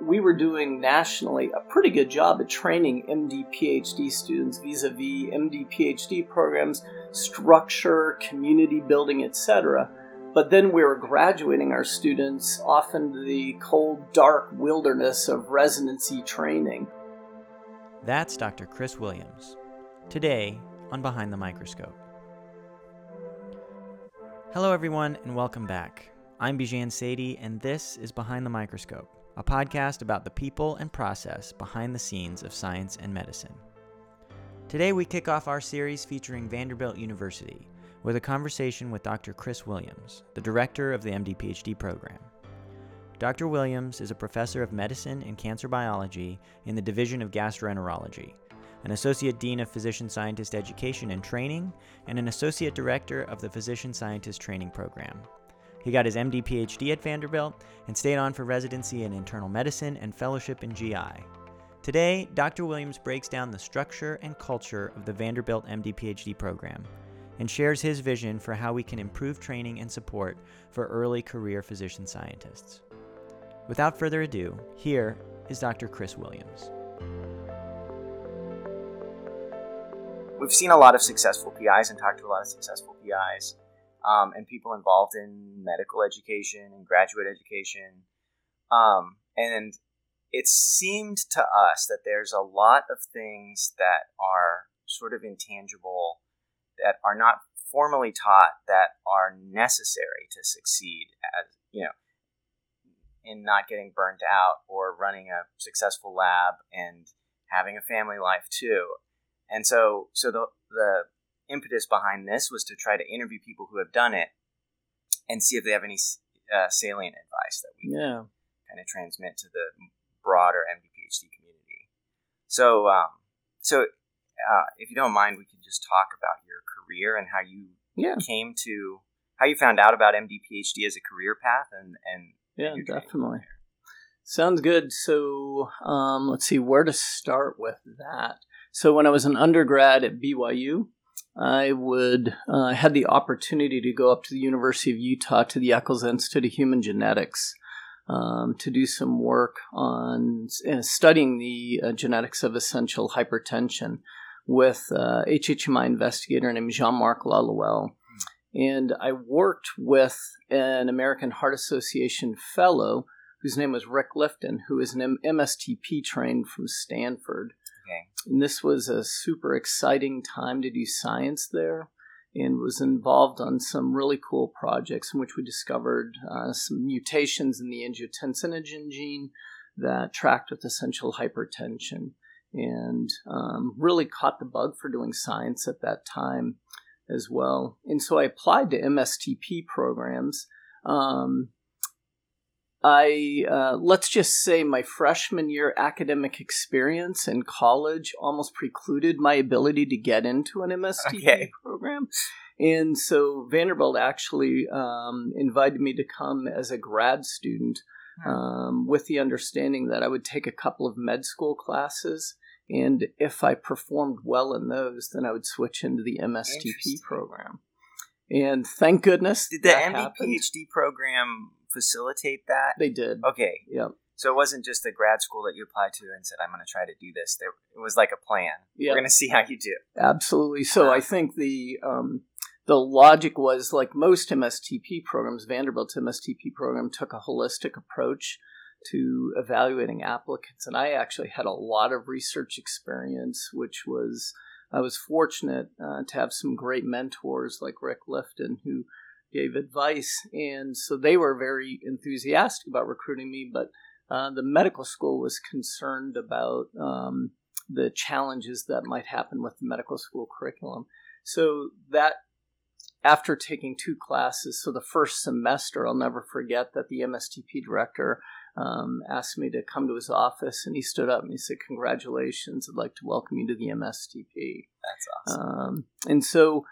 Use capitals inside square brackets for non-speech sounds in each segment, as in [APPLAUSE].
we were doing nationally a pretty good job at training MD PhD students vis a vis MD PhD programs, structure, community building, etc. But then we were graduating our students off into the cold, dark wilderness of residency training. That's Dr. Chris Williams. Today on Behind the Microscope. Hello, everyone, and welcome back. I'm Bijan Sadie, and this is Behind the Microscope, a podcast about the people and process behind the scenes of science and medicine. Today, we kick off our series featuring Vanderbilt University with a conversation with Dr. Chris Williams, the director of the MD PhD program. Dr. Williams is a professor of medicine and cancer biology in the Division of Gastroenterology, an associate dean of physician scientist education and training, and an associate director of the physician scientist training program. He got his MD PhD at Vanderbilt and stayed on for residency in internal medicine and fellowship in GI. Today, Dr. Williams breaks down the structure and culture of the Vanderbilt MD PhD program and shares his vision for how we can improve training and support for early career physician scientists. Without further ado, here is Dr. Chris Williams. We've seen a lot of successful PIs and talked to a lot of successful PIs um, and people involved in medical education and graduate education. Um, and it seemed to us that there's a lot of things that are sort of intangible that are not formally taught that are necessary to succeed as you know in not getting burnt out or running a successful lab and having a family life too and so so the the impetus behind this was to try to interview people who have done it and see if they have any uh, salient advice that we yeah. can kind of transmit to the broader MD PhD community. So, um, so uh, if you don't mind, we can just talk about your career and how you yeah. came to how you found out about MD PhD as a career path and and yeah, definitely. Sounds good. So um, let's see where to start with that. So when I was an undergrad at BYU, I would uh, had the opportunity to go up to the University of Utah to the Eccles Institute of Human Genetics um, to do some work on uh, studying the uh, genetics of essential hypertension with uh, HHMI investigator named Jean-Marc Lalouel. And I worked with an American Heart Association fellow whose name was Rick Lifton, who is an MSTP trained from Stanford. Okay. And this was a super exciting time to do science there and was involved on some really cool projects in which we discovered uh, some mutations in the angiotensinogen gene that tracked with essential hypertension and um, really caught the bug for doing science at that time as well. And so I applied to MSTP programs. Um, I uh, let's just say my freshman year academic experience in college almost precluded my ability to get into an MSTP okay. program, and so Vanderbilt actually um, invited me to come as a grad student, hmm. um, with the understanding that I would take a couple of med school classes, and if I performed well in those, then I would switch into the MSTP program. And thank goodness, did the MD PhD program facilitate that? They did. Okay. Yep. So it wasn't just a grad school that you applied to and said, "I'm going to try to do this." There, it was like a plan. Yep. We're going to see how you do. Absolutely. So I think the um, the logic was like most MSTP programs, Vanderbilt's MSTP program took a holistic approach to evaluating applicants, and I actually had a lot of research experience, which was I was fortunate uh, to have some great mentors like Rick Lifton who gave advice, and so they were very enthusiastic about recruiting me. But uh, the medical school was concerned about um, the challenges that might happen with the medical school curriculum. So that after taking two classes, so the first semester, I'll never forget that the MSTP director um, asked me to come to his office, and he stood up and he said, "Congratulations! I'd like to welcome you to the MSTP." That's awesome. Um, and so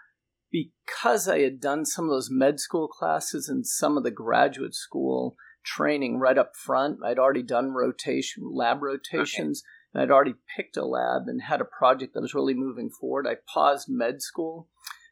because I had done some of those med school classes and some of the graduate school training right up front, I'd already done rotation, lab rotations, okay. and I'd already picked a lab and had a project that was really moving forward. I paused med school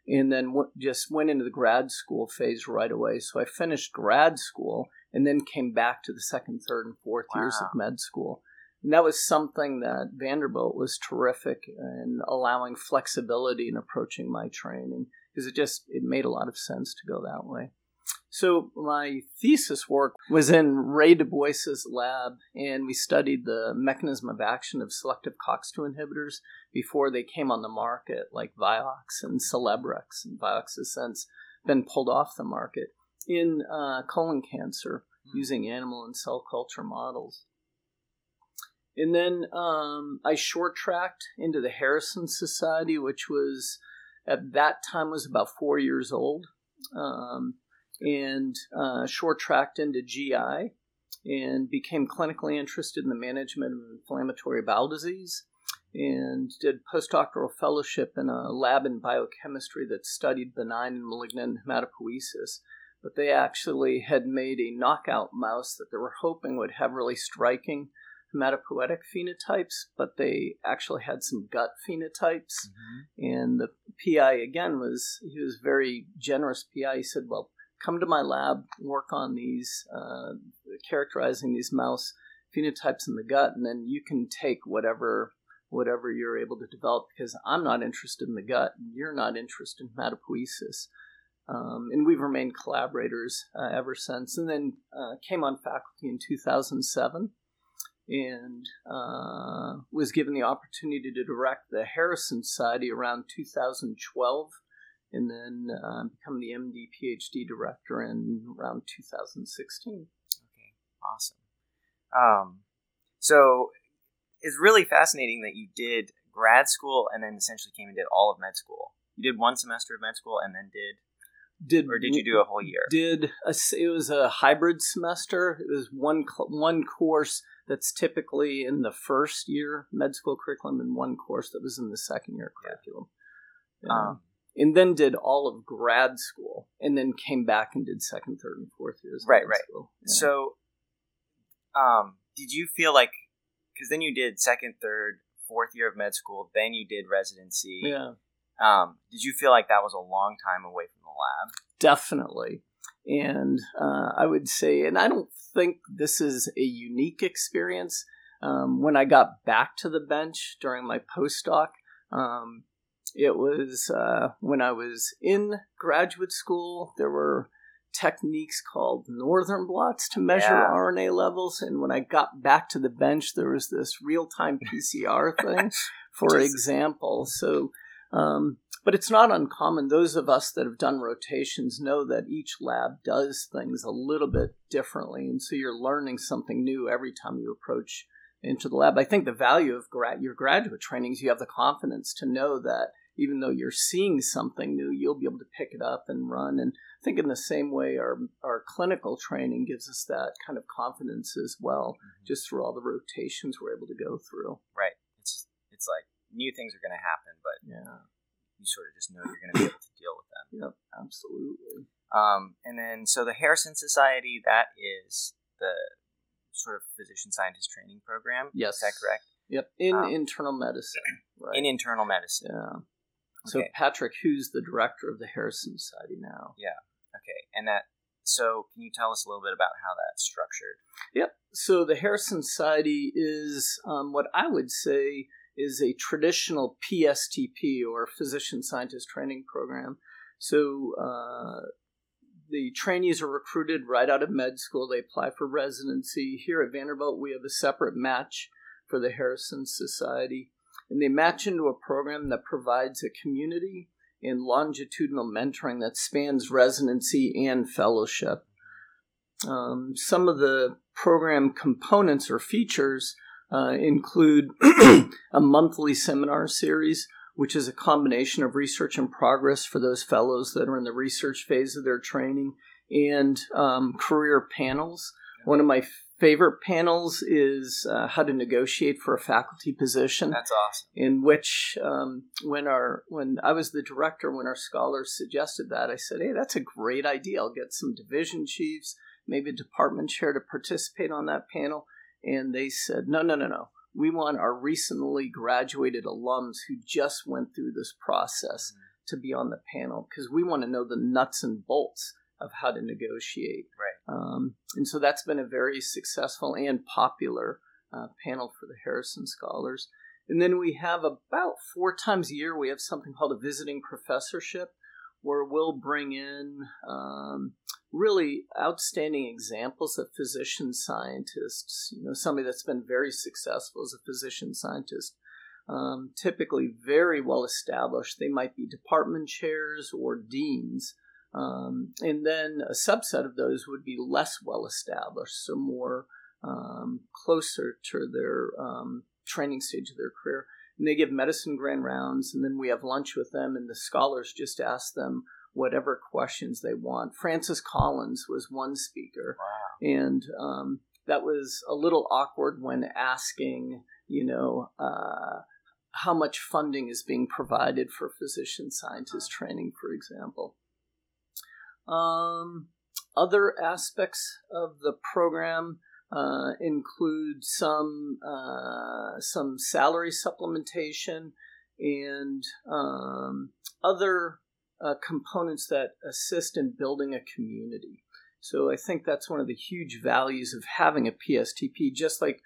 and then w- just went into the grad school phase right away. So I finished grad school and then came back to the second, third, and fourth wow. years of med school. And that was something that Vanderbilt was terrific in allowing flexibility in approaching my training because it just it made a lot of sense to go that way. So my thesis work was in Ray DuBois's lab, and we studied the mechanism of action of selective COX-2 inhibitors before they came on the market, like Vioxx and Celebrex. And Vioxx has since been pulled off the market in uh, colon cancer mm. using animal and cell culture models. And then um, I short tracked into the Harrison Society, which was at that time was about four years old, um, and uh, short tracked into GI, and became clinically interested in the management of inflammatory bowel disease, and did postdoctoral fellowship in a lab in biochemistry that studied benign and malignant hematopoiesis. But they actually had made a knockout mouse that they were hoping would have really striking hematopoietic phenotypes, but they actually had some gut phenotypes. Mm-hmm. And the PI again was he was very generous. PI. He said, "Well, come to my lab, work on these, uh, characterizing these mouse phenotypes in the gut, and then you can take whatever." Whatever you're able to develop, because I'm not interested in the gut, and you're not interested in hematopoiesis. Um, and we've remained collaborators uh, ever since. And then uh, came on faculty in 2007 and uh, was given the opportunity to direct the Harrison Society around 2012, and then uh, become the MD PhD director in around 2016. Okay, awesome. Um, so it's really fascinating that you did grad school and then essentially came and did all of med school. You did one semester of med school and then did did or did you do a whole year? Did a, it was a hybrid semester. It was one one course that's typically in the first year med school curriculum and one course that was in the second year curriculum. Yeah. Um, and then did all of grad school and then came back and did second, third, and fourth years. Right, right. Yeah. So, um, did you feel like, because then you did second, third, fourth year of med school, then you did residency. Yeah. Um, did you feel like that was a long time away from the lab? Definitely. And uh, I would say, and I don't think this is a unique experience. Um, when I got back to the bench during my postdoc, um, it was uh, when I was in graduate school, there were techniques called northern blots to measure yeah. RNA levels. And when I got back to the bench, there was this real time PCR thing, [LAUGHS] for example. So, um, but it's not uncommon. Those of us that have done rotations know that each lab does things a little bit differently. And so you're learning something new every time you approach into the lab. I think the value of gra- your graduate training is you have the confidence to know that even though you're seeing something new, you'll be able to pick it up and run. And I think in the same way, our, our clinical training gives us that kind of confidence as well, mm-hmm. just through all the rotations we're able to go through. Right. It's, it's like new things are going to happen, but yeah you sort of just know you're going to be able to deal with them. Yep, absolutely. Um, and then, so the Harrison Society, that is the sort of physician scientist training program. Yes. Is that correct? Yep, in um, internal medicine. Right. In internal medicine. Yeah. So okay. Patrick, who's the director of the Harrison Society now? Yeah. Okay. And that so, can you tell us a little bit about how that's structured? Yep. So, the Harrison Society is um, what I would say is a traditional PSTP or Physician Scientist Training Program. So uh, the trainees are recruited right out of med school. They apply for residency. Here at Vanderbilt, we have a separate match for the Harrison Society. And they match into a program that provides a community and longitudinal mentoring that spans residency and fellowship. Um, some of the program components or features uh, include [CLEARS THROAT] a monthly seminar series, which is a combination of research and progress for those fellows that are in the research phase of their training, and um, career panels. One of my favorite panels is uh, how to negotiate for a faculty position. That's awesome. In which, um, when our when I was the director, when our scholars suggested that, I said, "Hey, that's a great idea. I'll get some division chiefs, maybe a department chair to participate on that panel." And they said, no, no, no, no. We want our recently graduated alums who just went through this process to be on the panel because we want to know the nuts and bolts of how to negotiate. Right. Um, and so that's been a very successful and popular uh, panel for the Harrison Scholars. And then we have about four times a year, we have something called a visiting professorship where we'll bring in um, really outstanding examples of physician scientists. You know, somebody that's been very successful as a physician scientist. Um, typically very well established. They might be department chairs or deans. Um, and then a subset of those would be less well established, so more um, closer to their um, training stage of their career. And they give medicine grand rounds, and then we have lunch with them, and the scholars just ask them whatever questions they want. Francis Collins was one speaker, Wow. and um, that was a little awkward when asking, you know, uh, how much funding is being provided for physician scientist training, for example. Um, other aspects of the program uh, include some uh, some salary supplementation and um, other uh, components that assist in building a community. So I think that's one of the huge values of having a PSTP, just like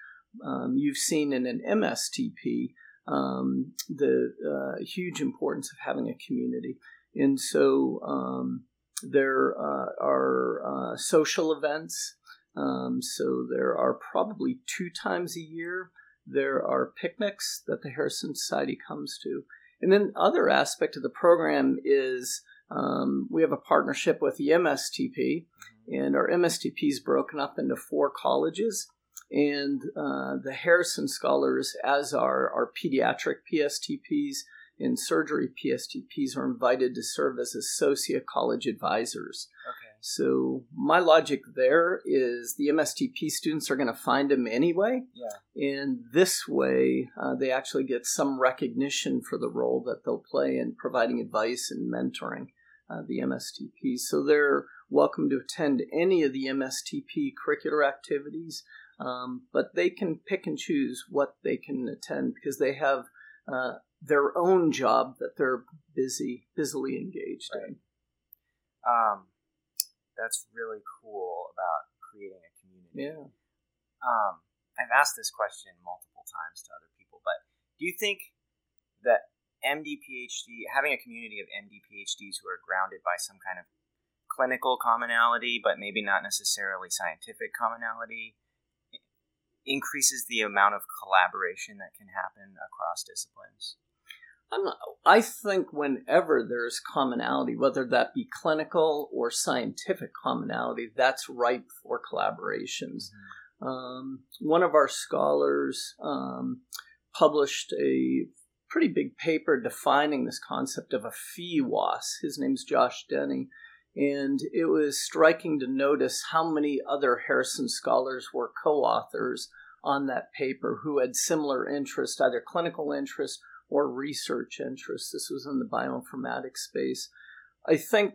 um, you've seen in an MSTP, um, the uh, huge importance of having a community. And so um, there uh, are social events. Um, so there are probably two times a year. There are picnics that the Harrison Society comes to. And then other aspect of the program is um, we have a partnership with the MSTP, and our MSTP is broken up into four colleges. And uh, the Harrison Scholars, as our, our pediatric PSTPs and surgery PSTPs, are invited to serve as associate college advisors. Okay. So my logic there is the MSTP students are going to find them anyway, Yeah. and this way uh, they actually get some recognition for the role that they'll play in providing advice and mentoring uh, the MSTP. So they're welcome to attend any of the MSTP curricular activities, um, but they can pick and choose what they can attend because they have uh, their own job that they're busy busily engaged in. Um, that's really cool about creating a community. Yeah. Um, I've asked this question multiple times to other people, but do you think that MD PhD, having a community of MD PhDs who are grounded by some kind of clinical commonality, but maybe not necessarily scientific commonality, increases the amount of collaboration that can happen across disciplines? I'm not, I think whenever there's commonality, whether that be clinical or scientific commonality, that's ripe for collaborations. Um, one of our scholars um, published a pretty big paper defining this concept of a PheWAS. His name's Josh Denny. And it was striking to notice how many other Harrison scholars were co authors on that paper who had similar interest, either clinical interest or research interests. This was in the bioinformatics space. I think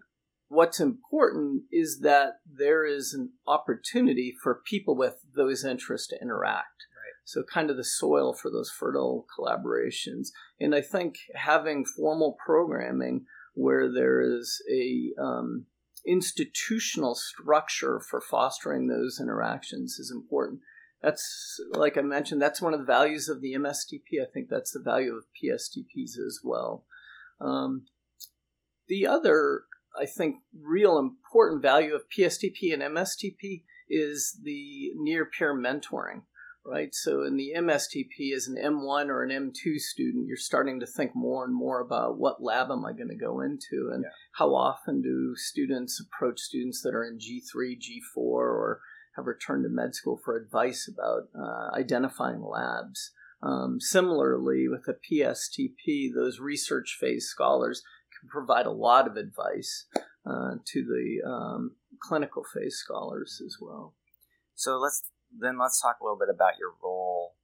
what's important is that there is an opportunity for people with those interests to interact. Right. So, kind of the soil for those fertile collaborations. And I think having formal programming where there is a um, institutional structure for fostering those interactions is important that's like I mentioned, that's one of the values of the MSTP. I think that's the value of PSTPs as well. Um, the other, I think, real important value of PSTP and MSTP is the near peer mentoring, right? So in the MSTP, as an M1 or an M2 student, you're starting to think more and more about what lab am I going to go into, and Yeah. how often do students approach students that are in G3, G4, or have returned to med school for advice about uh, identifying labs. Um, similarly, with a PSTP, those research phase scholars can provide a lot of advice uh, to the um, clinical phase scholars as well. So let's then let's talk a little bit about your role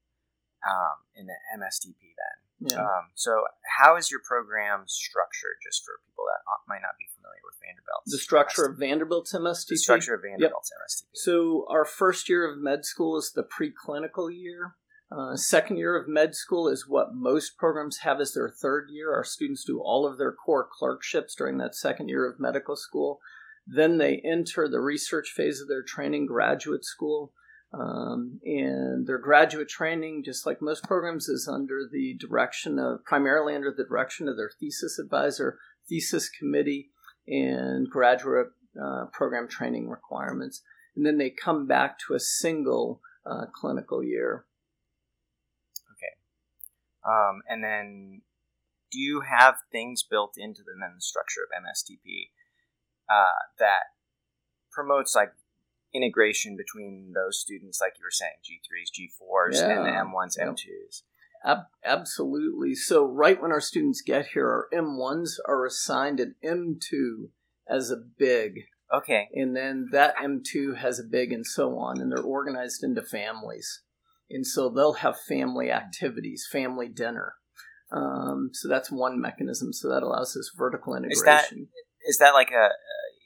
um, in the MSTP then. Yeah. Um, so how is your program structured? Just for people that might not be familiar with Vanderbilt, the structure MSTP. of Vanderbilt's MSTP. the structure of Vanderbilt's MSTP. So our first year of med school is the preclinical year. Uh, second year of med school is what most programs have as their third year. Our students do all of their core clerkships during that second year of medical school. Then they enter the research phase of their training, graduate school. Um, and their graduate training, just like most programs, is under the direction of primarily under the direction of their thesis advisor, thesis committee, and graduate uh, program training requirements. And then they come back to a single uh, clinical year. Okay. Um, and then, do you have things built into the, then the structure of MSTP uh, that promotes like integration between those students, like you were saying, G3s, G4s, Yeah. and the M1s, Yep. M2s? Ab- absolutely. So, right when our students get here, our M1s are assigned an M2 as a big, Okay. and then that M2 has a big, and so on, and they're organized into families. And so they'll have family activities, family dinner. Um, so that's one mechanism. So that allows us vertical integration. Is that- Is that like a, uh,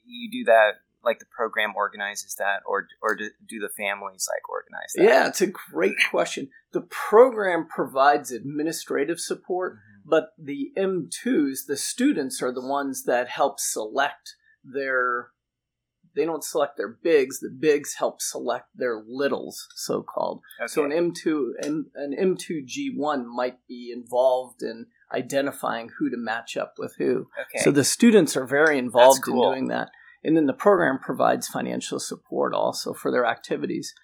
you do that, like the program organizes that, or, or do, do the families like organize that? yeah, it's a great question. The program provides administrative support, Mhm. but the M2s, the students are the ones that help select their they don't select their bigs, the bigs help select their littles, so called. Okay. So an M2 an, an M2 G1 might be involved in identifying who to match up with who. okay. So the students are very involved cool. in doing that. And then the program provides financial support also for their activities.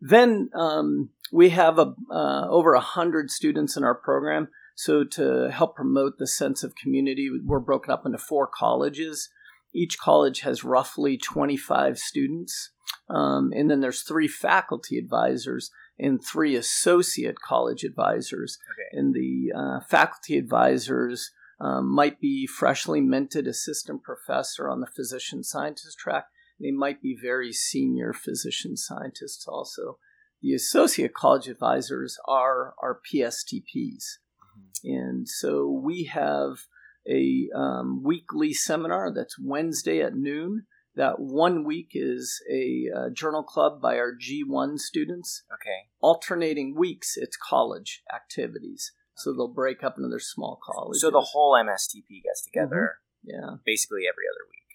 Then um, we have a, uh, over a hundred students in our program. So to help promote the sense of community, we're broken up into four colleges. Each college has roughly 25 students. Um, and then there's three faculty advisors and three associate college advisors. okay. And the uh, faculty advisors um, might be freshly minted assistant professor on the physician scientist track. They might be very senior physician scientists also. The associate college advisors are our PSTPs. Mhm. And so we have a um, weekly seminar that's Wednesday at noon. That one week is a uh, journal club by our G1 students. Okay. Alternating weeks, it's college activities. So they'll break up into their small colleges. So the whole MSTP gets together mm-hmm. yeah, basically every other week.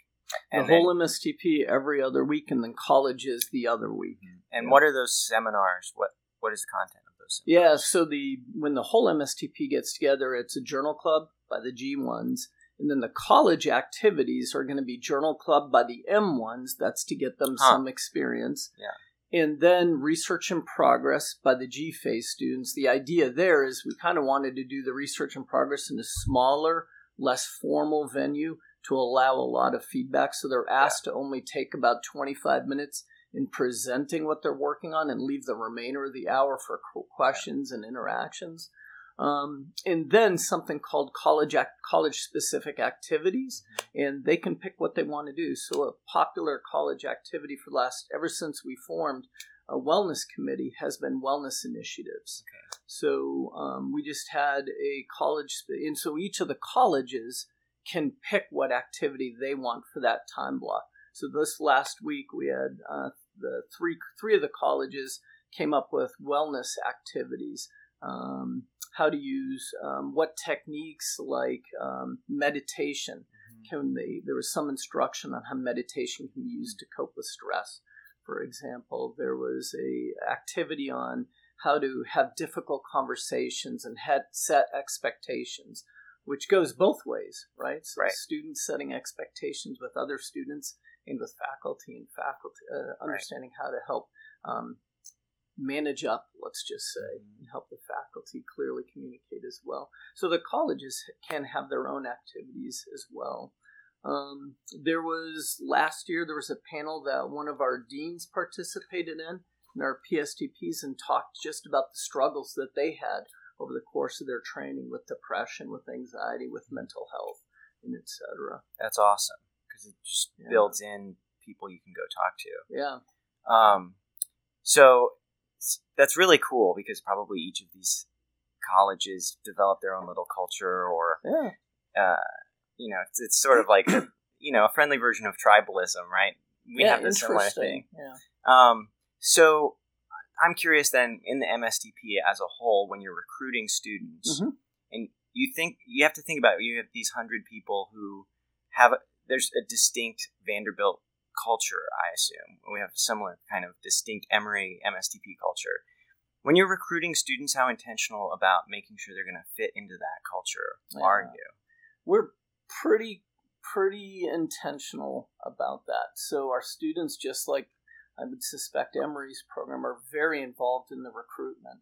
the And whole MSTP every other week, and then colleges the other week. Mm-hmm. and yeah. what are those seminars? What What is the content of those? Seminars? Yeah, so the when the whole MSTP gets together, it's a journal club by the G1s, and then the college activities are going to be journal club by the M1s. That's to get them Huh. some experience. Yeah. And then research in progress by the G phase students. The idea there is we kind of wanted to do the research in progress in a smaller, less formal venue to allow a lot of feedback. So they're asked to only take about 25 minutes in presenting what they're working on and leave the remainder of the hour for qu- questions and interactions. Um, and then something called college act- college specific activities, and they can pick what they want to do. So a popular college activity for the last ever since we formed a wellness committee has been wellness initiatives. Okay. So um, we just had a college, sp- and so each of the colleges can pick what activity they want for that time block. So this last week we had uh, the three three of the colleges came up with wellness activities. Um, how to use um, what techniques like um, meditation Mhm. can they there was some instruction on how meditation can be used to cope with stress for example there was a activity on how to have difficult conversations and had set expectations which goes both ways right so Right. students setting expectations with other students and with faculty and faculty uh, understanding how to help um, manage up let's just say and help the faculty clearly communicate as well so the colleges can have their own activities as well. Um, there was last year there was a panel that one of our deans participated in, and our PSTPs, and talked just about the struggles that they had over the course of their training with depression, with anxiety, with mental health, and etc. That's awesome because it just Yeah. builds in people you can go talk to. Yeah, Um, so that's really cool because probably each of these colleges develop their own little culture, or yeah, uh, you know, it's, it's sort of like a, [CLEARS THROAT] you know a friendly version of tribalism, right? We yeah. have this similar thing. Yeah, Um, so I'm curious then in the MSTP as a whole, when you're recruiting students, Mhm. and you think you have to think about you have these hundred people who have there's a distinct Vanderbilt culture. I assume we have a similar kind of distinct Emory MSTP culture. When you're recruiting students, how intentional about making sure they're going to fit into that culture are you? we're pretty pretty intentional about that. So our students, just like I would suspect Emory's program, are very involved in the recruitment.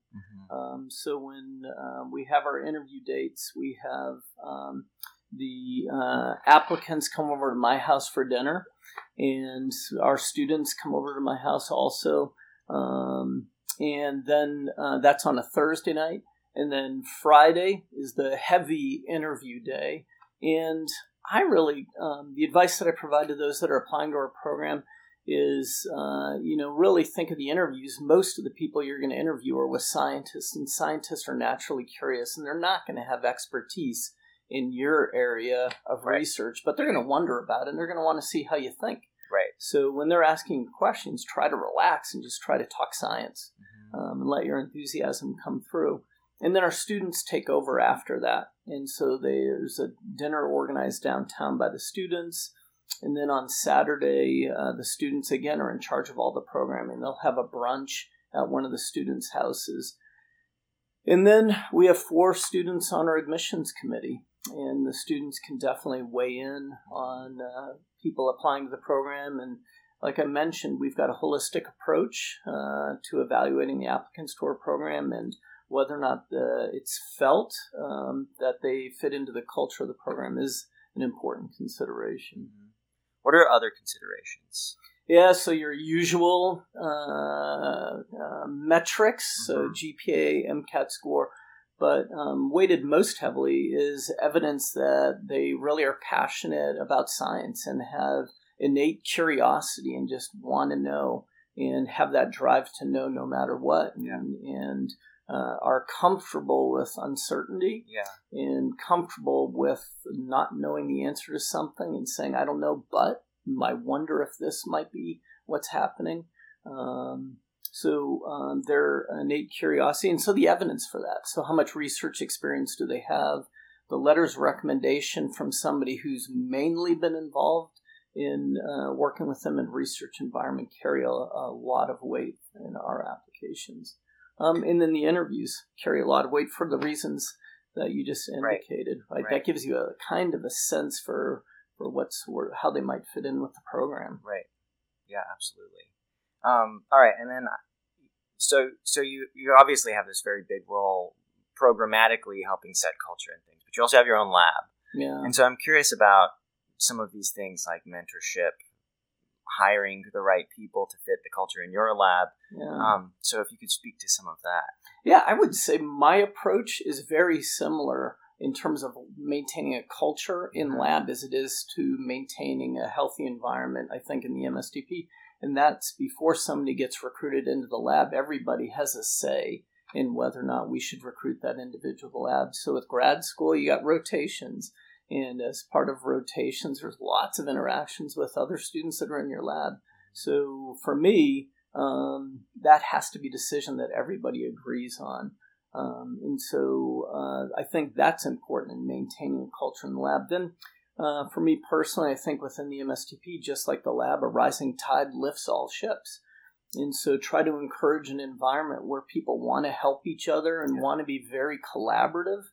Um, so when uh, we have our interview dates, we have um, the uh, applicants come over to my house for dinner, and our students come over to my house also. Um, and then uh, that's on a Thursday night. And then Friday is the heavy interview day. And I really, um, the advice that I provide to those that are applying to our program is, uh, you know, really think of the interviews. Most of the people you're going to interview are with scientists, and scientists are naturally curious, and they're not going to have expertise in your area of Right. research, but they're going to wonder about it, and they're going to want to see how you think. Right. So when they're asking questions, try to relax and just try to talk science um, and let your enthusiasm come through. And then our students take over after that. And so there's a dinner organized downtown by the students. And then on Saturday, uh, the students again are in charge of all the programming. They'll have a brunch at one of the students' houses. And then we have four students on our admissions committee. And the students can definitely weigh in on uh, people applying to the program. And like I mentioned, we've got a holistic approach uh, to evaluating the applicants to our program and whether or not the, it's felt um, that they fit into the culture of the program is an important consideration. What are other considerations? Yeah, so your usual uh, uh, metrics, so Mhm. GPA, MCAT score, but um, weighted most heavily is evidence that they really are passionate about science and have innate curiosity and just want to know and have that drive to know no matter what Yeah. and, and uh, are comfortable with uncertainty Yeah. and comfortable with not knowing the answer to something and saying, I don't know, but I wonder if this might be what's happening. Um, so um, their innate curiosity, and so the evidence for that. So, how much research experience do they have? The letter's recommendation from somebody who's mainly been involved in uh, working with them in research environment carry a, a lot of weight in our applications. Um, and then the interviews carry a lot of weight for the reasons that you just indicated. Right? Right. That gives you a kind of a sense for for what's where, how they might fit in with the program. Right. Yeah, absolutely. Um, all right, and then so so you you obviously have this very big role programmatically helping set culture and things, but you also have your own lab. Yeah. And so I'm curious about some of these things like mentorship, hiring the right people to fit the culture in your lab. yeah. Um, so if you could speak to some of that. Yeah, I would say my approach is very similar in terms of maintaining a culture in Mhm. lab as it is to maintaining a healthy environment, I think, in the MSTP. And that's before somebody gets recruited into the lab, everybody has a say in whether or not we should recruit that individual to the lab. So with grad school, you got rotations. And as part of rotations, there's lots of interactions with other students that are in your lab. So for me, um, that has to be a decision that everybody agrees on. Um, and so uh, I think that's important in maintaining a culture in the lab. Then, uh, for me personally, I think within the MSTP, just like the lab, a rising tide lifts all ships. And so try to encourage an environment where people want to help each other and Yeah. want to be very collaborative.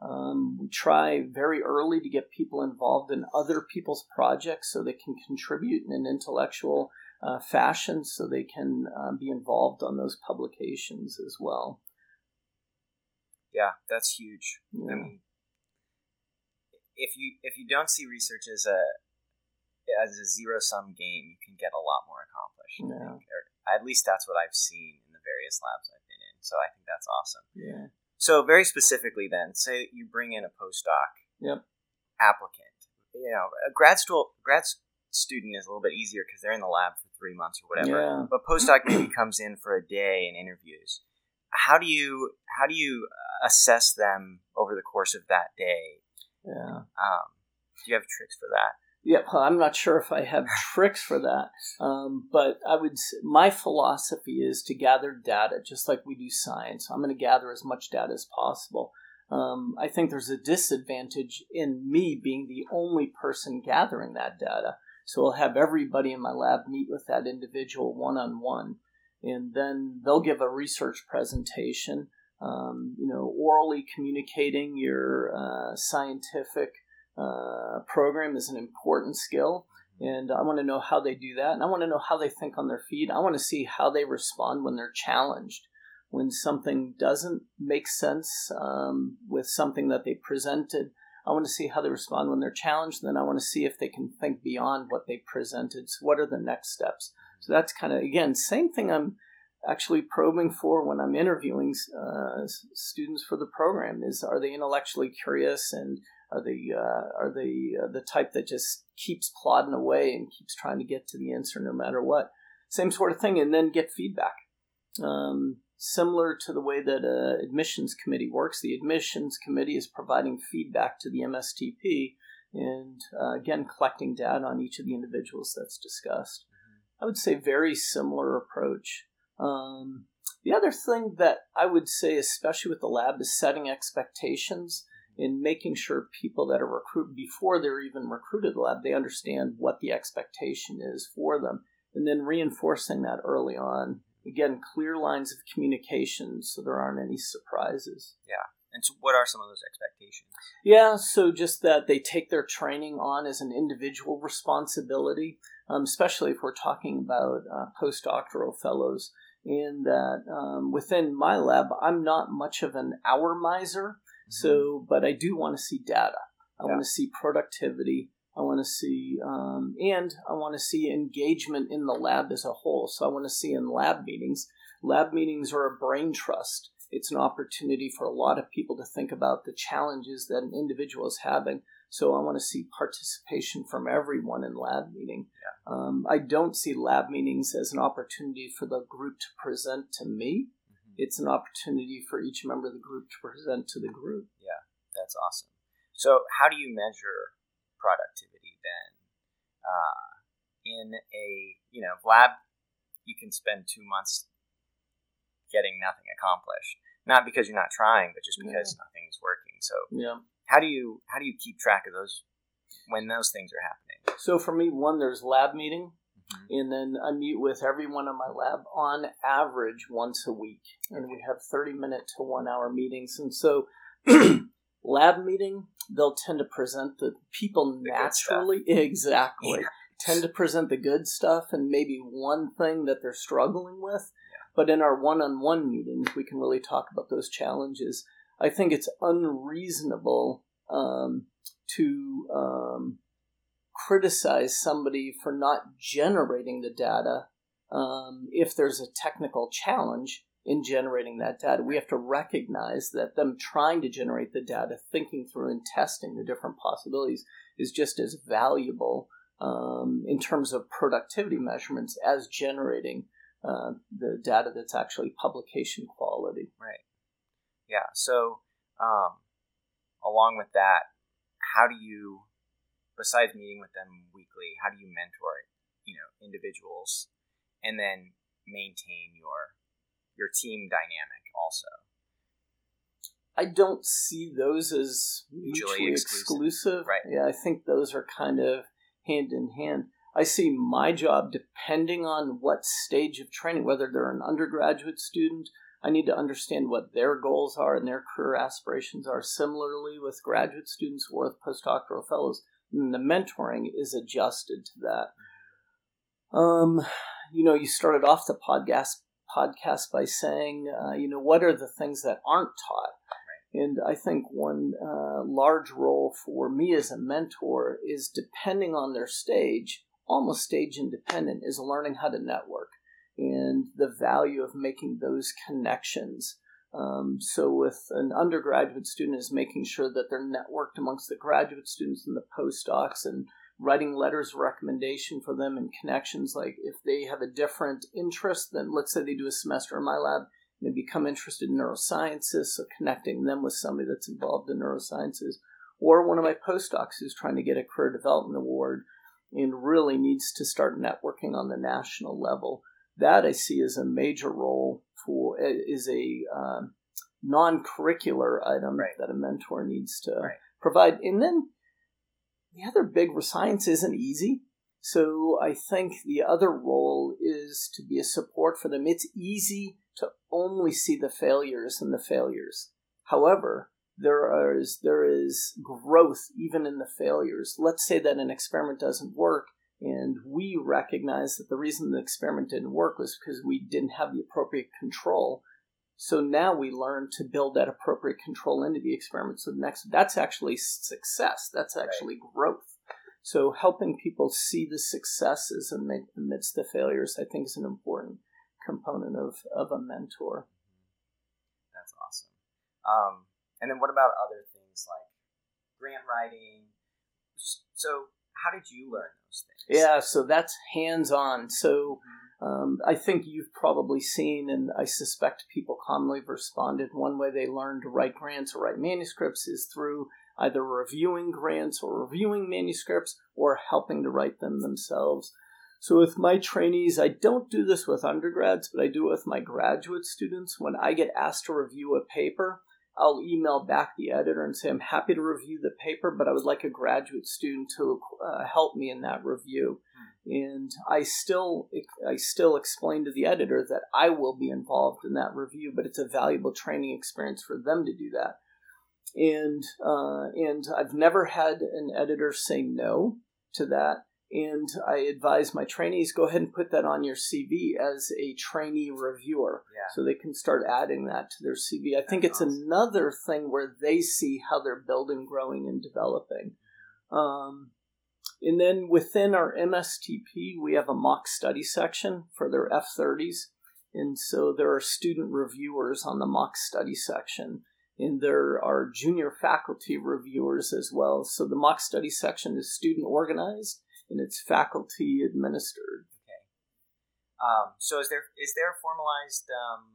Um, we try very early to get people involved in other people's projects so they can contribute in an intellectual uh, fashion so they can uh, be involved on those publications as well. Yeah, that's huge. Yeah. I mean, if you if you don't see research as a as a zero sum game, you can get a lot more accomplished. I Yeah. think. Or at least that's what I've seen in the various labs I've been in. So I think that's awesome. yeah. So very specifically, then, say you bring in a postdoc Yep. applicant. You know, a grad school grad student is a little bit easier because they're in the lab for three months or whatever. Yeah. But postdoc maybe comes in for a day and interviews. How do you how do you uh, assess them over the course of that day? Yeah. Um, do you have tricks for that? Yeah, well, I'm not sure if I have [LAUGHS] tricks for that, um, but I would. My philosophy is to gather data, just like we do science. I'm going to gather as much data as possible. Um, I think there's a disadvantage in me being the only person gathering that data. So I'll have everybody in my lab meet with that individual one on one, and then they'll give a research presentation. Um, you know, orally communicating your uh, scientific uh, program is an important skill. And I want to know how they do that. And I want to know how they think on their feet. I want to see how they respond when they're challenged. When something doesn't make sense um, with something that they presented, I want to see how they respond when they're challenged. Then I want to see if they can think beyond what they presented. So, what are the next steps? So, that's kind of, again, same thing I'm actually probing for when I'm interviewing uh, students for the program is are they intellectually curious and are they uh, are they uh, the type that just keeps plodding away and keeps trying to get to the answer no matter what? Same sort of thing, and then get feedback. Um, similar to the way that an admissions committee works, the admissions committee is providing feedback to the MSTP and uh, again collecting data on each of the individuals that's discussed. I would say very similar approach. Um, the other thing that I would say, especially with the lab, is setting expectations and making sure people that are recruited before they're even recruited the lab, they understand what the expectation is for them, and then reinforcing that early on. Again, clear lines of communication so there aren't any surprises. Yeah. And so, what are some of those expectations? Yeah, so just that they take their training on as an individual responsibility, um, especially if we're talking about uh, postdoctoral fellows. And that um, within my lab, I'm not much of an hour miser. So, but I do want to see data. I yeah. want to see productivity. I want to see, um, and I want to see engagement in the lab as a whole. So I want to see in lab meetings. Lab meetings are a brain trust. It's an opportunity for a lot of people to think about the challenges that an individual is having. So I want to see participation from everyone in lab meeting. Yeah. Um, I don't see lab meetings as an opportunity for the group to present to me it's an opportunity for each member of the group to present to the group. Yeah, that's awesome. So, how do you measure productivity then? Uh, in a you know lab, you can spend two months getting nothing accomplished, not because you're not trying, but just because yeah. nothing is working. So, yeah, how do you how do you keep track of those when those things are happening? So, for me, one, there's lab meeting Mm-hmm. And then I meet with everyone in my lab on average once a week. And we have 30 minute to one hour meetings. And so, [CLEARS THROAT] lab meeting, they'll tend to present the people the naturally. [LAUGHS] Exactly. Yeah. Tend to present the good stuff and maybe one thing that they're struggling with. Yeah. But in our one on one meetings, we can really talk about those challenges. I think it's unreasonable um, to um, criticize somebody for not generating the data um, if there's a technical challenge in generating that data. We have to recognize that them trying to generate the data, thinking through and testing the different possibilities is just as valuable um, in terms of productivity measurements as generating uh, the data that's actually publication quality. Right. Yeah. So, um, along with that, how do you besides meeting with them weekly, how do you mentor, you know, individuals and then maintain your your team dynamic also? I don't see those as mutually, mutually exclusive. exclusive. Right. Yeah, I think those are kind of hand in hand. I see my job depending on what stage of training, whether they're an undergraduate student, I need to understand what their goals are and their career aspirations are. Similarly, with graduate students or with postdoctoral fellows, and the mentoring is adjusted to that. Um, you know, you started off the podcast podcast by saying, uh, you know, what are the things that aren't taught? And I think one uh, large role for me as a mentor is depending on their stage, almost stage independent, is learning how to network and the value of making those connections um, so, with an undergraduate student, is making sure that they're networked amongst the graduate students and the postdocs, and writing letters of recommendation for them and connections. Like if they have a different interest, then let's say they do a semester in my lab and they become interested in neurosciences, so connecting them with somebody that's involved in neurosciences, or one of my postdocs who's trying to get a career development award. and really needs to start networking on the national level. That I see as a major role for is a um, non-curricular item Right. that a mentor needs to Right. provide. And then the other big science isn't easy. So I think the other role is to be a support for them. It's easy to only see the failures and the failures. However, there is there is growth even in the failures. Let's say that an experiment doesn't work and we recognize that the reason the experiment didn't work was because we didn't have the appropriate control. So now we learn to build that appropriate control into the experiment. So the next that's actually success. That's actually growth. So helping people see the successes amidst the failures, I think, is an important component of, of a mentor. That's awesome. Um, and then what about other things like grant writing? So how did you learn those things? Yeah, so that's hands on. So um, I think you've probably seen, and I suspect people commonly have responded. One way they learn to write grants or write manuscripts is through either reviewing grants or reviewing manuscripts or helping to write them themselves. So with my trainees, I don't do this with undergrads, but I do it with my graduate students. When I get asked to review a paper, I'll email back the editor and say, I'm happy to review the paper, but I would like a graduate student to uh, help me in that review. And I still, I still explain to the editor that I will be involved in that review, but it's a valuable training experience for them to do that. And uh, and I've never had an editor say no to that. And I advise my trainees go ahead and put that on your CV as a trainee reviewer Yeah. so they can start adding that to their CV. I think it's awesome. another thing where they see how they're building, growing, and developing. Um, and then within our MSTP, we have a mock study section for their F30s. And so there are student reviewers on the mock study section. And there are junior faculty reviewers as well. So the mock study section is student organized and it's faculty administered. Um, so is there is there formalized um,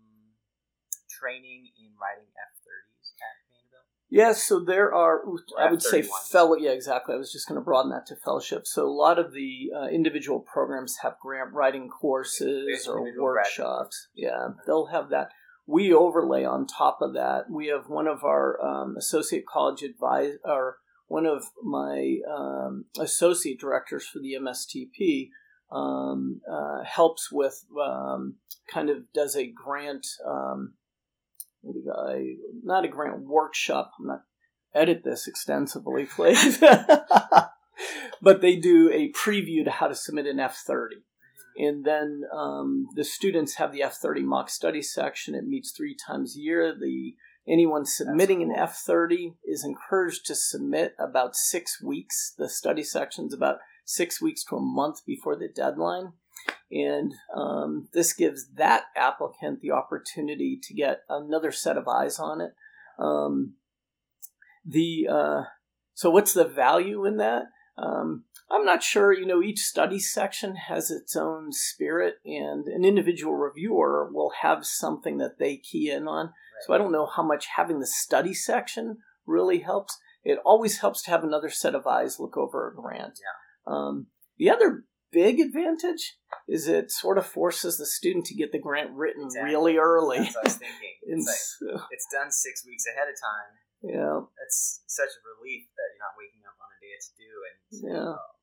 training in writing F thirties at Vanderbilt? Yes, so there are, I would say, F31s. fellow. Yeah, exactly. I was just going to broaden that to fellowship. So a lot of the uh, individual programs have grant writing courses or workshops. Yeah, they'll have that. We overlay on top of that. We have one of our um, associate college advise or one of my um, associate directors for the MSTP um, uh, helps with um, kind of does a grant. Um, what do you got? A, not a grant workshop. I'm not edit this extensively, please. [LAUGHS] but they do a preview to how to submit an F30. And then um, the students have the F30 mock study section. It meets three times a year. The anyone submitting an F30 is encouraged to submit about six weeks. The study section's about six weeks to a month before the deadline. And um, this gives that applicant the opportunity to get another set of eyes on it. Um, the uh, so what's the value in that? Um, I'm not sure. You know, each study section has its own spirit, and an individual reviewer will have something that they key in on. So I don't know how much having the study section really helps. It always helps to have another set of eyes look over a grant. Yeah. Um, the other big advantage is it sort of forces the student to get the grant written Exactly. really early. That's what I was thinking. [LAUGHS] It's like it's done six weeks ahead of time. yeah. It's such a relief that you're not waking up on a day it's due and Yeah. "Oh,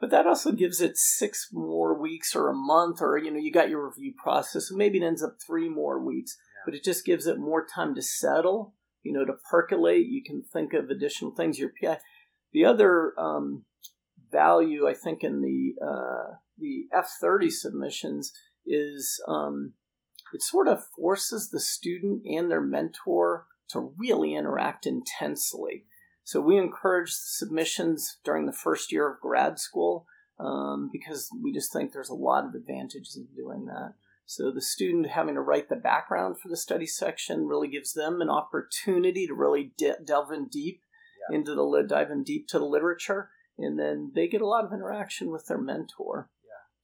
But that also gives it six more weeks or a month, or you know, you got your review process, so maybe it ends up three more weeks. Yeah. But it just gives it more time to settle, you know, to percolate. You can think of additional things. Your PI. The other um, value, I think, in the uh, the F thirty submissions is um, it sort of forces the student and their mentor to really interact intensely. So we encourage submissions during the first year of grad school um, because we just think there's a lot of advantages in doing that. So the student having to write the background for the study section really gives them an opportunity to really de- delve in deep Yeah. into the dive in deep to the literature, and then they get a lot of interaction with their mentor.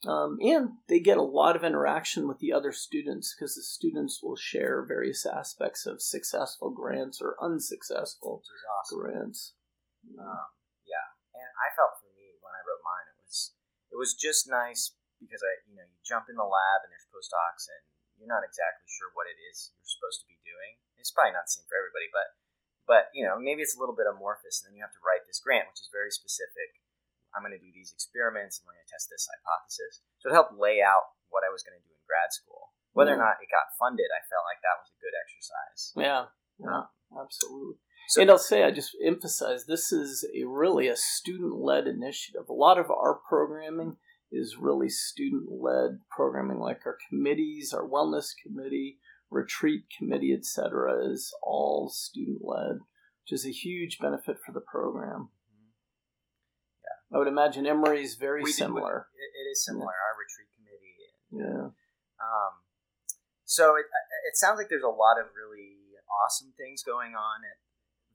Um, and they get a lot of interaction with the other students because the students will share various aspects of successful grants or unsuccessful awesome. grants. Um, yeah, and I felt for me when I wrote mine, it was it was just nice because I you know you jump in the lab and there's postdocs and you're not exactly sure what it is you're supposed to be doing. It's probably not the same for everybody, but but you know maybe it's a little bit amorphous, and then you have to write this grant, which is very specific. I'm going to do these experiments, and we're going to test this hypothesis. So it helped lay out what I was going to do in grad school. Whether or mm. not it got funded, I felt like that was a good exercise. Yeah, yeah, absolutely. So, and I'll say, I just emphasize this is a really a student led initiative. A lot of our programming is really student led programming, like our committees, our wellness committee, retreat committee, etc., is all student led, which is a huge benefit for the program. I would imagine Emory is very we similar. Do, it is similar. Yeah. Our retreat committee. yeah. Um, so it, it sounds like there's a lot of really awesome things going on at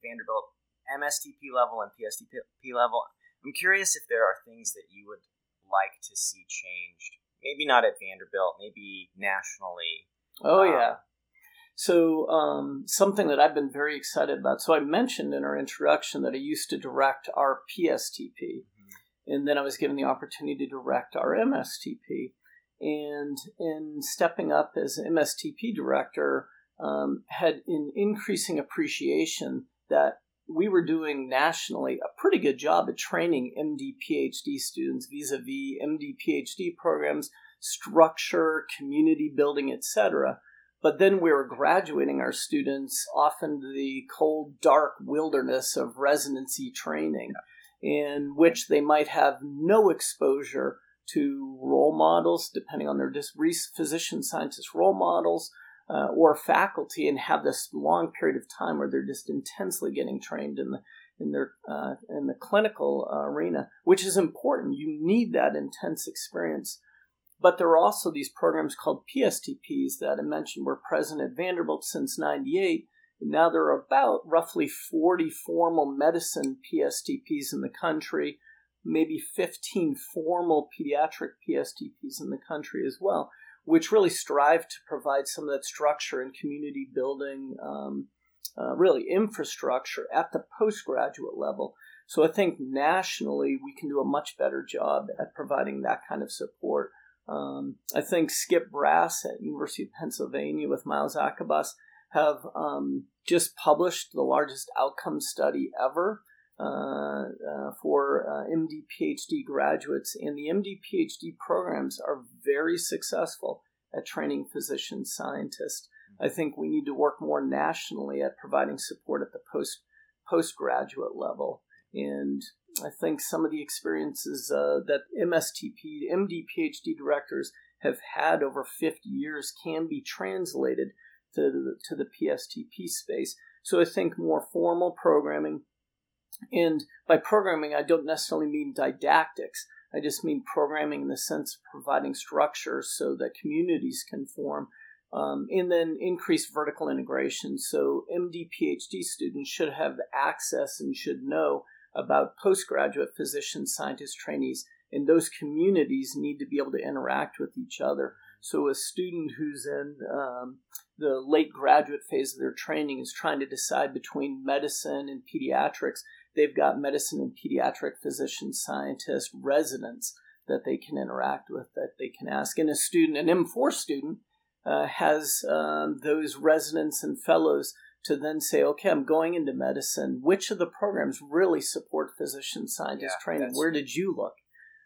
Vanderbilt MSTP level and PSTP level. I'm curious if there are things that you would like to see changed? Maybe not at Vanderbilt, maybe nationally. Oh, um, yeah. So, um, something that I've been very excited about. So, I mentioned in our introduction that I used to direct our PSTP. And then I was given the opportunity to direct our MSTP. And in stepping up as MSTP director, um, had an increasing appreciation that we were doing nationally a pretty good job at training MD PhD students vis a vis MD PhD programs, structure, community building, etc. But then we were graduating our students often to the cold, dark wilderness of residency training, in which they might have no exposure to role models, depending on their dis- physician scientist role models, uh, or faculty and have this long period of time where they're just intensely getting trained in the in their uh, in the clinical uh, arena, which is important. You need that intense experience. But there are also these programs called PSTPs that I mentioned were present at Vanderbilt since '98. Now there are about roughly 40 formal medicine PSTPs in the country, maybe 15 formal pediatric PSTPs in the country as well which really strive to provide some of that structure and community building, um, uh, really infrastructure at the postgraduate level. So I think nationally we can do a much better job at providing that kind of support. Um, I think Skip Brass at University of Pennsylvania with Myles Akabas have um, just published the largest outcome study ever uh, uh, for uh, MD PhD graduates, and the MD PhD programs are very successful at training physician scientists. I think we need to work more nationally at providing support at the post postgraduate level. And I think some of the experiences uh, that MSTP, MD PhD directors have had over 50 years can be translated to the, to the PSTP space. So I think more formal programming, and by programming, I don't necessarily mean didactics. I just mean programming in the sense of providing structure so that communities can form. Um, and then increase vertical integration. So, MD, PhD students should have access and should know about postgraduate physician scientist trainees, and those communities need to be able to interact with each other. So, a student who's in um, the late graduate phase of their training is trying to decide between medicine and pediatrics They've got medicine and pediatric physician scientist residents that they can interact with, that they can ask. And a student, an M4 student, uh, has um, those residents and fellows to then say, okay, I'm going into medicine. Which of the programs really support physician scientist yeah, training? Where did you look?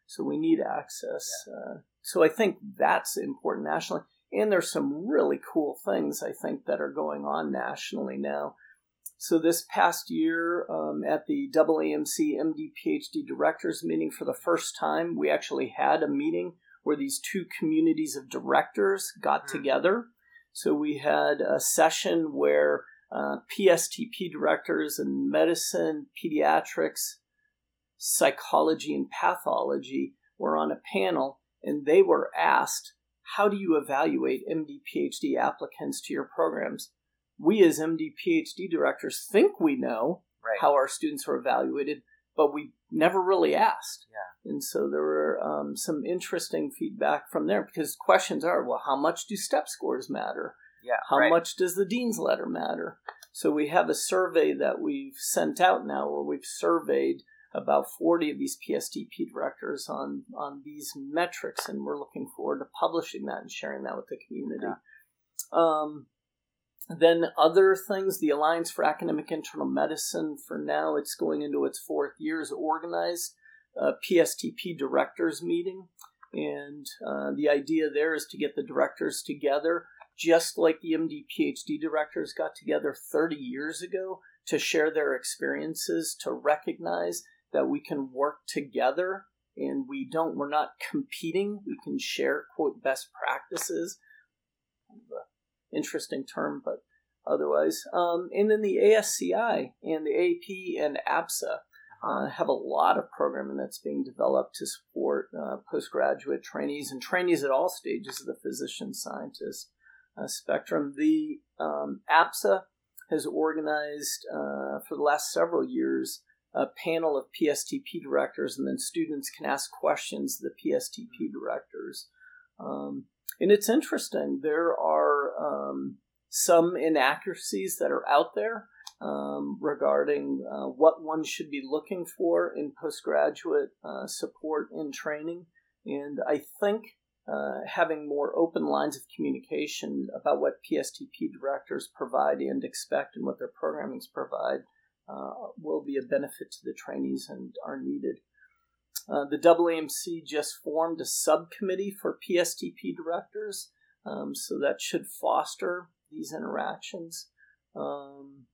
So we need access. Yeah. Uh, so I think that's important nationally. And there's some really cool things I think that are going on nationally now. So this past year um, at the AAMC MD PhD directors meeting for the first time, we actually had a meeting where these two communities of directors got mm. together. So we had a session where uh, PSTP directors in medicine, pediatrics, psychology, and pathology were on a panel, and they were asked, How do you evaluate MD PhD applicants to your programs? we as MD PhD directors think we know right. how our students are evaluated, but we never really asked. Yeah. And so there were um, some interesting feedback from there because questions are, well, how much do step scores matter? Yeah. How right. much does the dean's letter matter? So we have a survey that we've sent out now where we've surveyed about 40 of these PSTP directors on, on these metrics, and we're looking forward to publishing that and sharing that with the community. Yeah. Um, then other things, the Alliance for Academic Internal Medicine, for now it's going into its fourth year, has organized a PSTP directors meeting. And uh, the idea there is to get the directors together, just like the MD PhD directors got together 30 years ago to share their experiences, to recognize that we can work together and we don't, we're not competing. We can share, quote, best practices interesting term, but otherwise. Um, and then the ASCI and the AP and APSA uh, have a lot of programming that's being developed to support uh, postgraduate trainees and trainees at all stages of the physician scientist uh, spectrum. The um, APSA has organized uh, for the last several years a panel of PSTP directors, and then students can ask questions of the PSTP directors. Um, and it's interesting. There are um, some inaccuracies that are out there um, regarding uh, what one should be looking for in postgraduate uh, support and training. And I think uh, having more open lines of communication about what PSTP directors provide and expect and what their programmings provide uh, will be a benefit to the trainees and are needed. Uh, the AAMC just formed a subcommittee for PSTP directors, um, so that should foster these interactions. Um,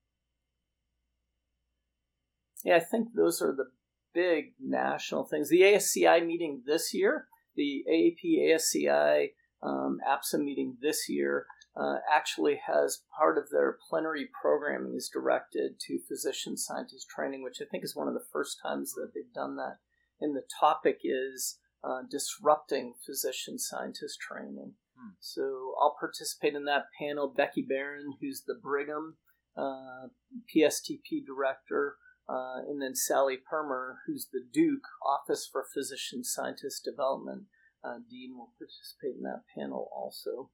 yeah, I think those are the big national things. The ASCI meeting this year, the AAP ASCI um, APSA meeting this year, uh, actually has part of their plenary programming is directed to physician scientist training, which I think is one of the first times that they've done that and the topic is uh, disrupting physician scientist training. Hmm. So I'll participate in that panel. Becky Baron, who's the Brigham uh, PSTP director, uh, and then Sallie Permar, who's the Duke Office for Physician Scientist Development. Uh, Dean will participate in that panel also.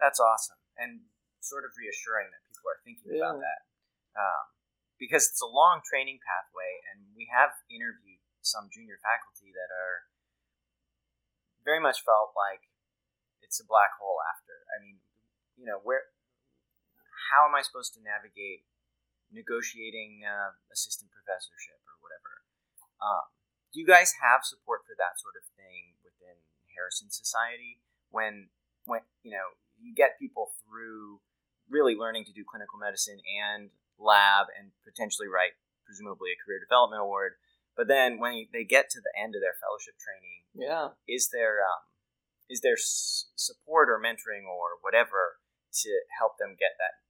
That's awesome, and sort of reassuring that people are thinking yeah. about that. Um, because it's a long training pathway, and we have interviewed some junior faculty that are very much felt like it's a black hole after. I mean, you know, where, how am I supposed to navigate negotiating uh, assistant professorship or whatever? Um, do you guys have support for that sort of thing within Harrison Society when, when you know, you get people through really learning to do clinical medicine and lab and potentially write presumably a career development award but then when they get to the end of their fellowship training, yeah, is there um, is there s- support or mentoring or whatever to help them get that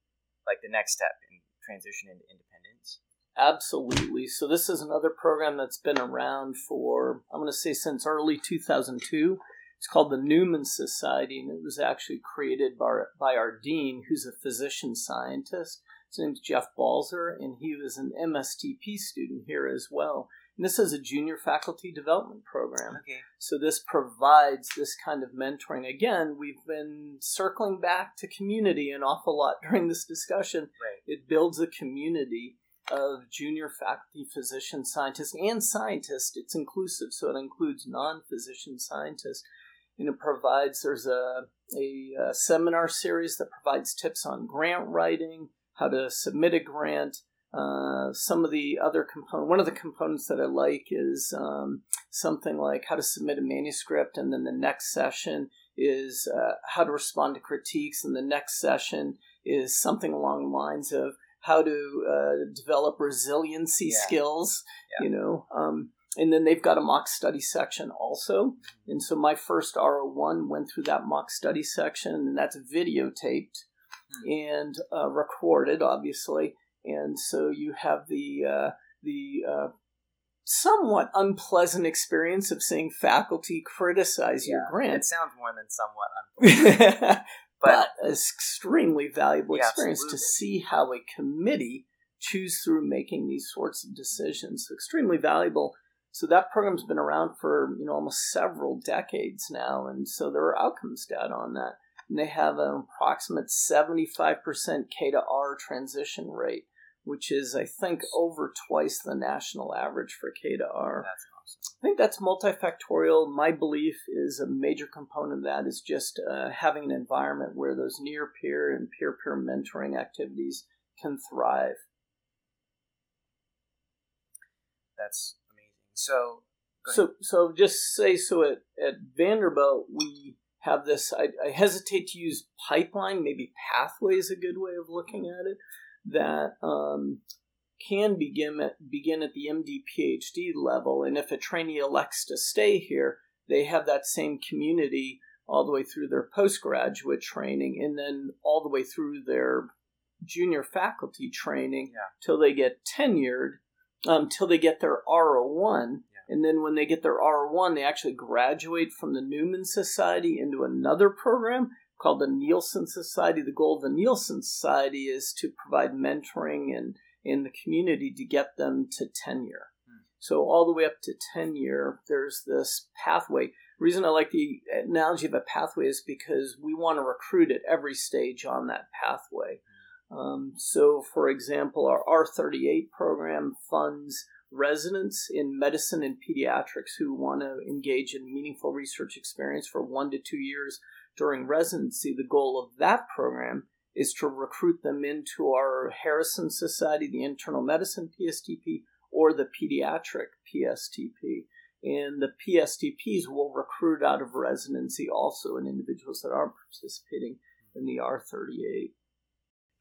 like the next step in transition into independence? Absolutely. So this is another program that's been around for I'm going to say since early 2002. It's called the Newman Society, and it was actually created by, by our dean, who's a physician scientist. His name's Jeff Balser, and he was an MSTP student here as well. And this is a junior faculty development program. Okay. So this provides this kind of mentoring. Again, we've been circling back to community an awful lot [LAUGHS] during this discussion. Right. It builds a community of junior faculty physician scientists and scientists. It's inclusive, so it includes non-physician scientists. And it provides there's a, a, a seminar series that provides tips on grant writing, how to submit a grant, uh, some of the other component, one of the components that I like is um, something like how to submit a manuscript, and then the next session is uh, how to respond to critiques, and the next session is something along the lines of how to uh, develop resiliency yeah. skills. Yeah. You know, um, and then they've got a mock study section also. And so my first R01 went through that mock study section, and that's videotaped hmm. and uh, recorded, obviously and so you have the uh, the uh, somewhat unpleasant experience of seeing faculty criticize yeah, your grant. It sounds more than somewhat [LAUGHS] unpleasant, but, but an extremely valuable yeah, experience absolutely. to see how a committee choose through making these sorts of decisions. So extremely valuable. So that program's been around for you know almost several decades now, and so there are outcomes data on that. And they have an approximate 75% K to R transition rate which is, I think, over twice the national average for K to R. That's awesome. I think that's multifactorial. My belief is a major component of that is just uh, having an environment where those near peer and peer peer mentoring activities can thrive. That's. So, So, so just say so at, at Vanderbilt, we have this. I, I hesitate to use pipeline. Maybe pathway is a good way of looking at it. That um, can begin at begin at the MD PhD level, and if a trainee elects to stay here, they have that same community all the way through their postgraduate training, and then all the way through their junior faculty training Yeah. till they get tenured, um, they get their R01. And then when they get their R1, they actually graduate from the Newman Society into another program called the Nielsen Society. The goal of the Nielsen Society is to provide mentoring and in the community to get them to tenure. Hmm. So all the way up to tenure, there's this pathway. The reason I like the analogy of a pathway is because we want to recruit at every stage on that pathway. Um, so, for example, our R38 program funds residents in medicine and pediatrics who want to engage in meaningful research experience for one to two years during residency. The goal of that program is to recruit them into our Harrison Society, the Internal Medicine PSTP, or the Pediatric PSTP. And the PSTPs will recruit out of residency also in individuals that aren't participating in the R38.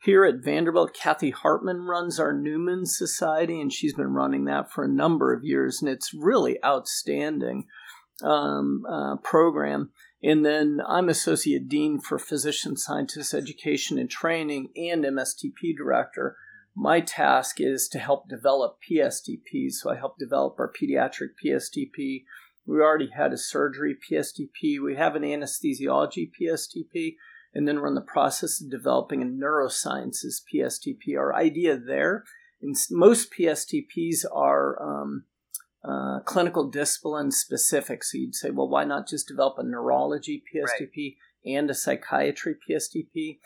Here at Vanderbilt, Kathy Hartmann runs our Newman Society, and she's been running that for a number of years, and it's really outstanding um, uh, program. And then I'm Associate Dean for Physician Scientist Education and Training and MSTP Director. My task is to help develop PSTPs, so I help develop our pediatric PSTP. We already had a surgery PSTP, we have an anesthesiology PSTP and then we're in the process of developing a neurosciences PSTP. Our idea there, and most PSTPs are um, uh, clinical discipline specific. So you'd say, well, why not just develop a neurology PSTP and a psychiatry PSTP?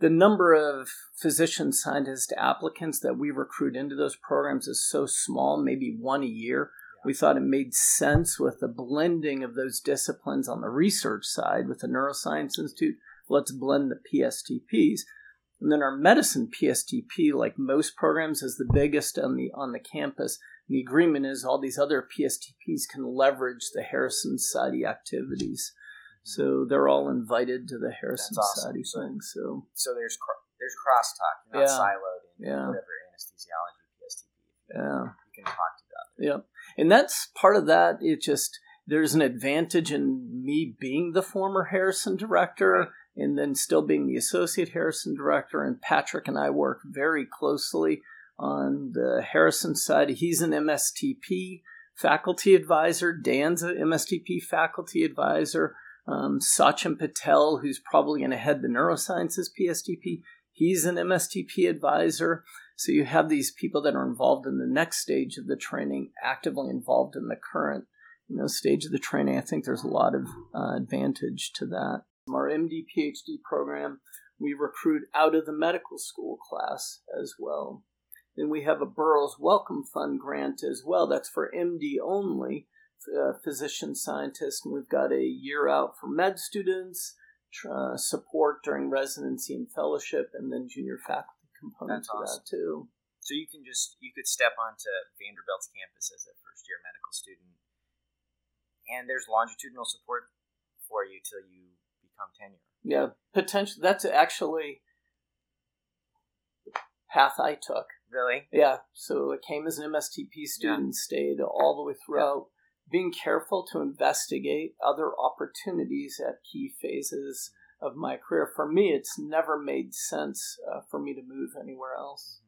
The number of physician scientist applicants that we recruit into those programs is so small, maybe one a year. We thought it made sense with the blending of those disciplines on the research side with the Neuroscience Institute let's blend the PSTPs. And then our medicine PSTP, like most programs, is the biggest on the on the campus. And the agreement is all these other PSTPs can leverage the Harrison Society activities. So they're all invited to the Harrison That's. Society So- thing. So So there's cr- there's crosstalk. Not Yeah. siloed in Yeah. whatever anesthesiology PSTP. yeah. You can talk to the Yep. And that's part of that. It just there's an advantage in me being the former Harrison director and then still being the associate Harrison director. And Patrick and I work very closely on the Harrison side. He's an MSTP faculty advisor. Dan's a MSTP faculty advisor. Um, Sachin Patel, who's probably going to head the neurosciences PSTP, he's an MSTP advisor. So you have these people that are involved in the next stage of the training, actively involved in the current you know stage of the training. I think there's a lot of uh, advantage to that. Our MD PhD program, we recruit out of the medical school class as well. Then we have a Burroughs Wellcome Fund grant as well. That's for MD only, uh, physician scientists, and we've got a year out for med students, uh, support during residency and fellowship, and then junior faculty component That's to awesome. that too. So you can just you could step onto Vanderbilt's campus as a first year medical student, and there's longitudinal support for you till you become tenure. Yeah, potential. That's actually the path I took. Really? Yeah, so I came as an MSTP student, stayed all the way throughout, being careful to investigate other opportunities at key phases of my career. For me, it's never made sense uh, for me to move anywhere else.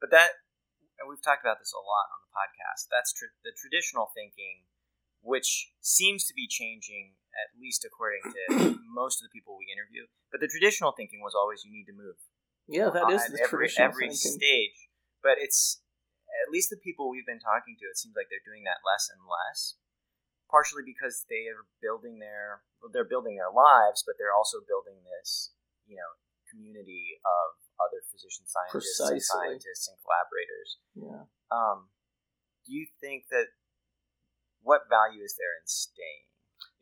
But that, and we've talked about this a lot on the podcast. That's tr- the traditional thinking, which seems to be changing, at least according to [CLEARS THROAT] most of the people we interview. But the traditional thinking was always you need to move. Yeah, that is on the every traditional every thinking. stage. But it's at least the people we've been talking to. It seems like they're doing that less and less. Partially because they are building their well, they're building their lives, but they're also building this you know community of other physician scientists and scientists and collaborators. Yeah. Um, do you think that what value is there in staying?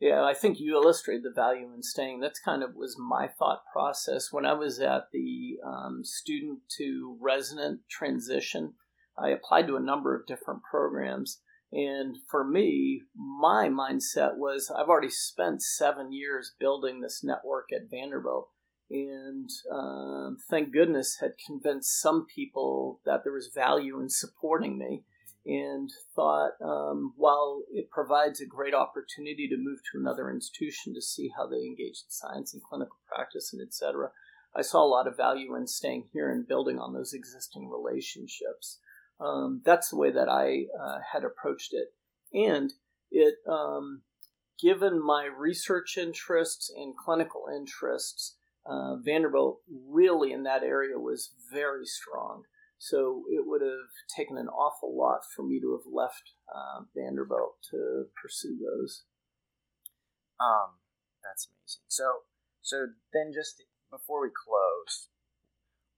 Yeah, I think you illustrated the value in staying. That's kind of was my thought process when I was at the um, student to resident transition. I applied to a number of different programs, and for me, my mindset was I've already spent seven years building this network at Vanderbilt, and um, thank goodness had convinced some people that there was value in supporting me and thought um, while it provides a great opportunity to move to another institution to see how they engage in science and clinical practice and etc i saw a lot of value in staying here and building on those existing relationships. Um, that's the way that i uh, had approached it. And it um, given my research interests and clinical interests uh, vanderbilt really in that area was very strong so it would have taken an awful lot for me to have left uh, Vanderbilt to pursue those. Um, that's amazing. So, so then just before we close,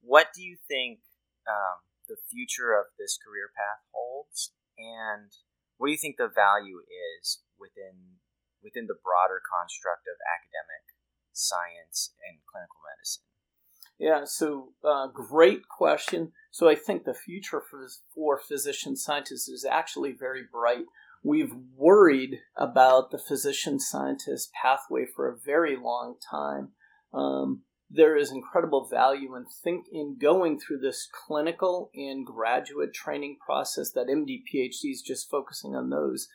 what do you think um, the future of this career path holds, and what do you think the value is within within the broader construct of academic science and clinical medicine? Yeah, so uh, great question. So I think the future for, for physician scientists is actually very bright. We've worried about the physician scientist pathway for a very long time. Um, there is incredible value in think in going through this clinical and graduate training process that MD PhD is just focusing on those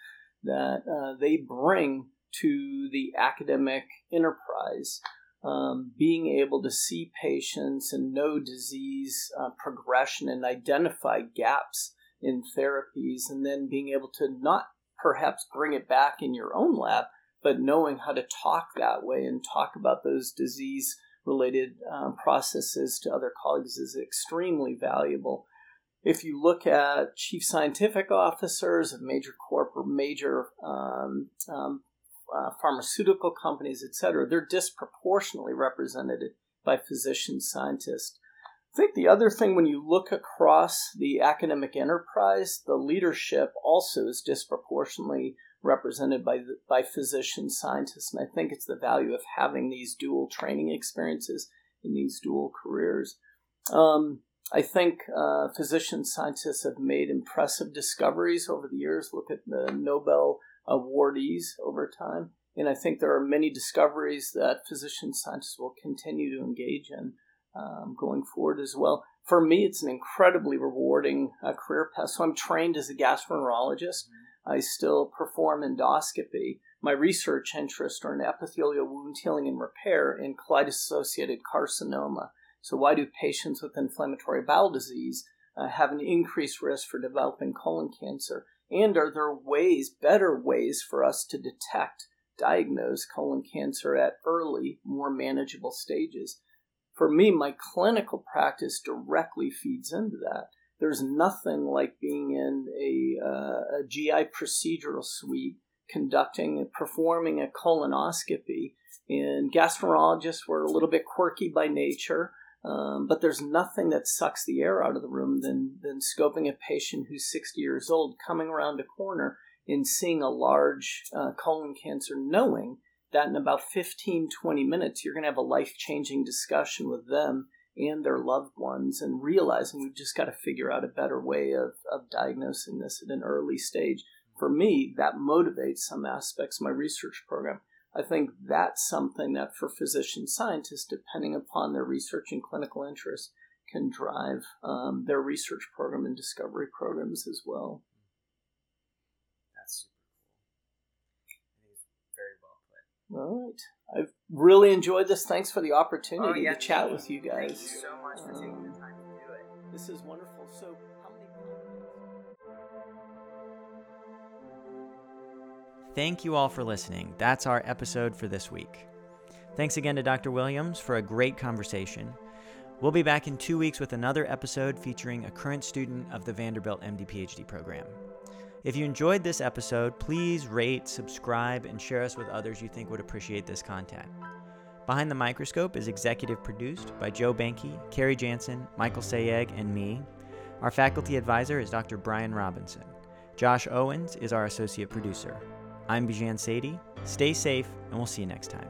that uh, they bring to the academic enterprise um, being able to see patients and know disease uh, progression and identify gaps in therapies, and then being able to not perhaps bring it back in your own lab, but knowing how to talk that way and talk about those disease related um, processes to other colleagues is extremely valuable. If you look at chief scientific officers of major corporate, major um, um, uh, pharmaceutical companies, et cetera, they're disproportionately represented by physician scientists. I think the other thing, when you look across the academic enterprise, the leadership also is disproportionately represented by by physician scientists, and I think it's the value of having these dual training experiences in these dual careers. Um, I think uh, physician scientists have made impressive discoveries over the years. Look at the Nobel awardees over time. And I think there are many discoveries that physician scientists will continue to engage in um, going forward as well. For me, it's an incredibly rewarding uh, career path. So I'm trained as a gastroenterologist. Mm-hmm. I still perform endoscopy. My research interests are in epithelial wound healing and repair and colitis associated carcinoma. So, why do patients with inflammatory bowel disease uh, have an increased risk for developing colon cancer? And are there ways, better ways for us to detect, diagnose colon cancer at early, more manageable stages? For me, my clinical practice directly feeds into that. There's nothing like being in a, uh, a GI procedural suite, conducting, performing a colonoscopy. And gastroenterologists were a little bit quirky by nature. Um, but there's nothing that sucks the air out of the room than, than scoping a patient who's 60 years old, coming around a corner and seeing a large uh, colon cancer, knowing that in about 15, 20 minutes, you're going to have a life changing discussion with them and their loved ones, and realizing we've just got to figure out a better way of, of diagnosing this at an early stage. For me, that motivates some aspects of my research program. I think that's something that for physician scientists, depending upon their research and clinical interest, can drive um, their research program and discovery programs as well. That's super cool. I think it's very well put. All right. I've really enjoyed this. Thanks for the opportunity Oh, yeah, to chat thank with you you. guys. Thank you so much for taking the time to do it. This is wonderful. So, Thank you all for listening. That's our episode for this week. Thanks again to Dr. Williams for a great conversation. We'll be back in two weeks with another episode featuring a current student of the Vanderbilt MD PhD program. If you enjoyed this episode, please rate, subscribe, and share us with others you think would appreciate this content. Behind the Microscope is executive produced by Joe Banke, Carrie Jansen, Michael Sayeg, and me. Our faculty advisor is Dr. Brian Robinson. Josh Owens is our associate producer. I'm Bijan Sadie. Stay safe, and we'll see you next time.